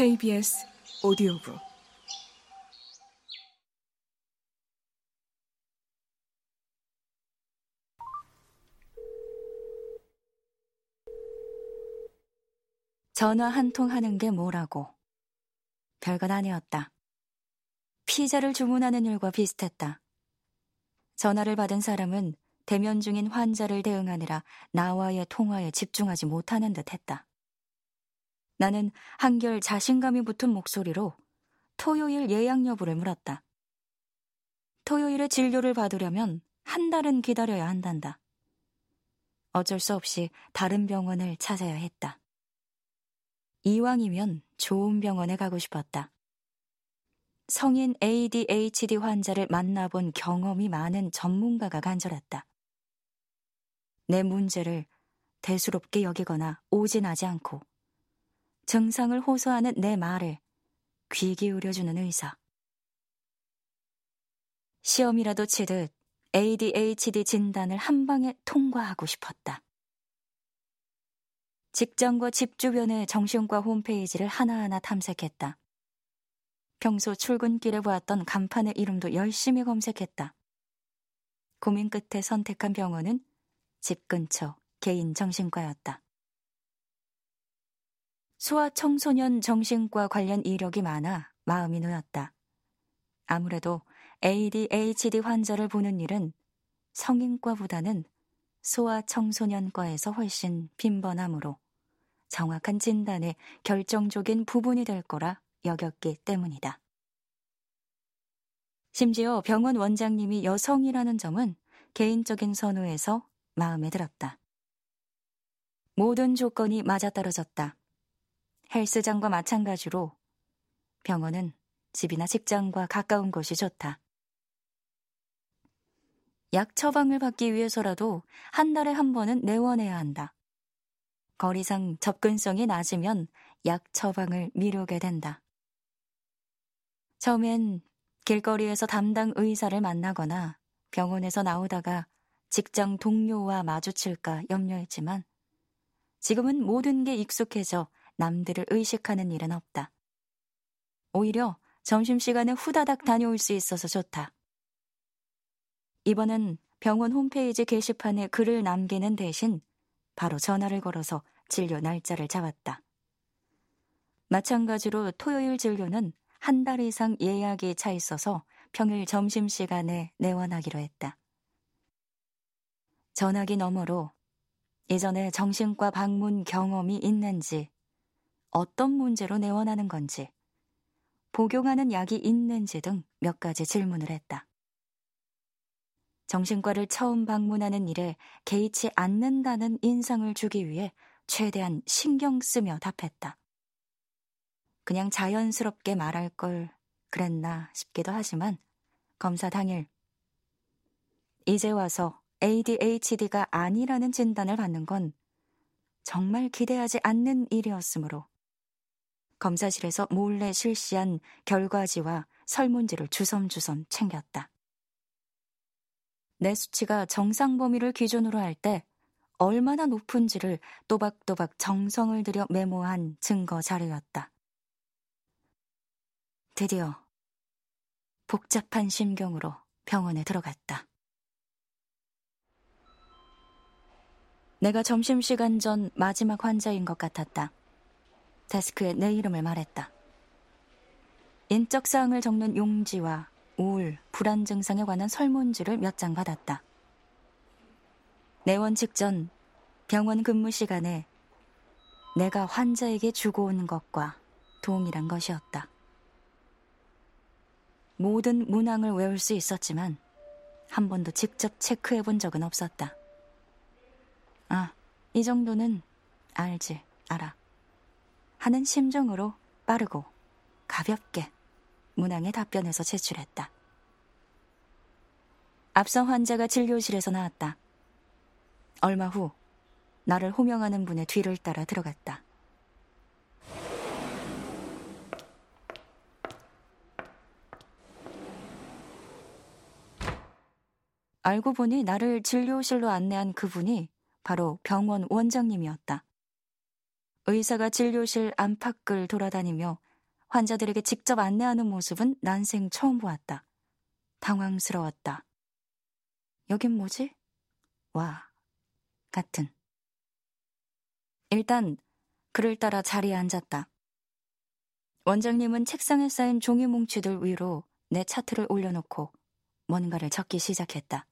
KBS 오디오북 전화 한 통 하는 게 뭐라고. 별건 아니었다. 피자를 주문하는 일과 비슷했다. 전화를 받은 사람은 대면 중인 환자를 대응하느라 나와의 통화에 집중하지 못하는 듯 했다. 나는 한결 자신감이 붙은 목소리로 토요일 예약 여부를 물었다. 토요일에 진료를 받으려면 한 달은 기다려야 한단다. 어쩔 수 없이 다른 병원을 찾아야 했다. 이왕이면 좋은 병원에 가고 싶었다. 성인 ADHD 환자를 만나본 경험이 많은 전문가가 간절했다. 내 문제를 대수롭게 여기거나 오진하지 않고 증상을 호소하는 내 말에 귀 기울여주는 의사. 시험이라도 치듯 ADHD 진단을 한 방에 통과하고 싶었다. 직장과 집 주변의 정신과 홈페이지를 하나하나 탐색했다. 평소 출근길에 보았던 간판의 이름도 열심히 검색했다. 고민 끝에 선택한 병원은 집 근처 개인 정신과였다. 소아 청소년 정신과 관련 이력이 많아 마음이 놓였다. 아무래도 ADHD 환자를 보는 일은 성인과보다는 소아 청소년과에서 훨씬 빈번하므로 정확한 진단에 결정적인 부분이 될 거라 여겼기 때문이다. 심지어 병원 원장님이 여성이라는 점은 개인적인 선호에서 마음에 들었다. 모든 조건이 맞아떨어졌다. 헬스장과 마찬가지로 병원은 집이나 직장과 가까운 곳이 좋다. 약 처방을 받기 위해서라도 한 달에 한 번은 내원해야 한다. 거리상 접근성이 낮으면 약 처방을 미루게 된다. 처음엔 길거리에서 담당 의사를 만나거나 병원에서 나오다가 직장 동료와 마주칠까 염려했지만 지금은 모든 게 익숙해져 남들을 의식하는 일은 없다. 오히려 점심시간에 후다닥 다녀올 수 있어서 좋다. 이번엔 병원 홈페이지 게시판에 글을 남기는 대신 바로 전화를 걸어서 진료 날짜를 잡았다. 마찬가지로 토요일 진료는 한 달 이상 예약이 차 있어서 평일 점심시간에 내원하기로 했다. 전화기 너머로 예전에 정신과 방문 경험이 있는지, 어떤 문제로 내원하는 건지, 복용하는 약이 있는지 등 몇 가지 질문을 했다. 정신과를 처음 방문하는 일에 개의치 않는다는 인상을 주기 위해 최대한 신경 쓰며 답했다. 그냥 자연스럽게 말할 걸 그랬나 싶기도 하지만 검사 당일 이제 와서 ADHD가 아니라는 진단을 받는 건 정말 기대하지 않는 일이었으므로 검사실에서 몰래 실시한 결과지와 설문지를 주섬주섬 챙겼다. 내 수치가 정상 범위를 기준으로 할 때 얼마나 높은지를 또박또박 정성을 들여 메모한 증거 자료였다. 드디어 복잡한 심경으로 병원에 들어갔다. 내가 점심시간 전 마지막 환자인 것 같았다. 데스크에 내 이름을 말했다. 인적 사항을 적는 용지와 우울, 불안 증상에 관한 설문지를 몇 장 받았다. 내원 직전 병원 근무 시간에 내가 환자에게 주고 온 것과 동일한 것이었다. 모든 문항을 외울 수 있었지만 한 번도 직접 체크해 본 적은 없었다. 아, 이 정도는 알지, 알아. 하는 심정으로 빠르고 가볍게 문항의 답변에서 제출했다. 앞서 환자가 진료실에서 나왔다. 얼마 후 나를 호명하는 분의 뒤를 따라 들어갔다. 알고 보니 나를 진료실로 안내한 그분이 바로 병원 원장님이었다. 의사가 진료실 안팎을 돌아다니며 환자들에게 직접 안내하는 모습은 난생 처음 보았다. 당황스러웠다. 여긴 뭐지? 와, 같은. 일단 그를 따라 자리에 앉았다. 원장님은 책상에 쌓인 종이 뭉치들 위로 내 차트를 올려놓고 뭔가를 적기 시작했다.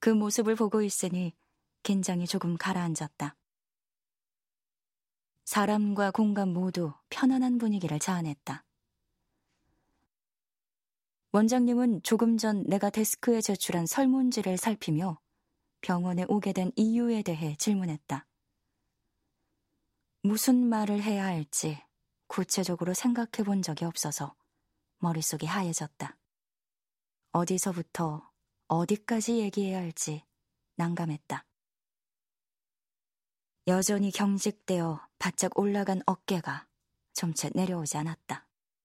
그 모습을 보고 있으니 긴장이 조금 가라앉았다. 사람과 공간 모두 편안한 분위기를 자아냈다. 원장님은 조금 전 내가 데스크에 제출한 설문지를 살피며 병원에 오게 된 이유에 대해 질문했다. 무슨 말을 해야 할지 구체적으로 생각해 본 적이 없어서 머릿속이 하얘졌다. 어디서부터 어디까지 얘기해야 할지 난감했다. 여전히 경직되어 바짝 올라간 어깨가 점차 내려오지 않았다.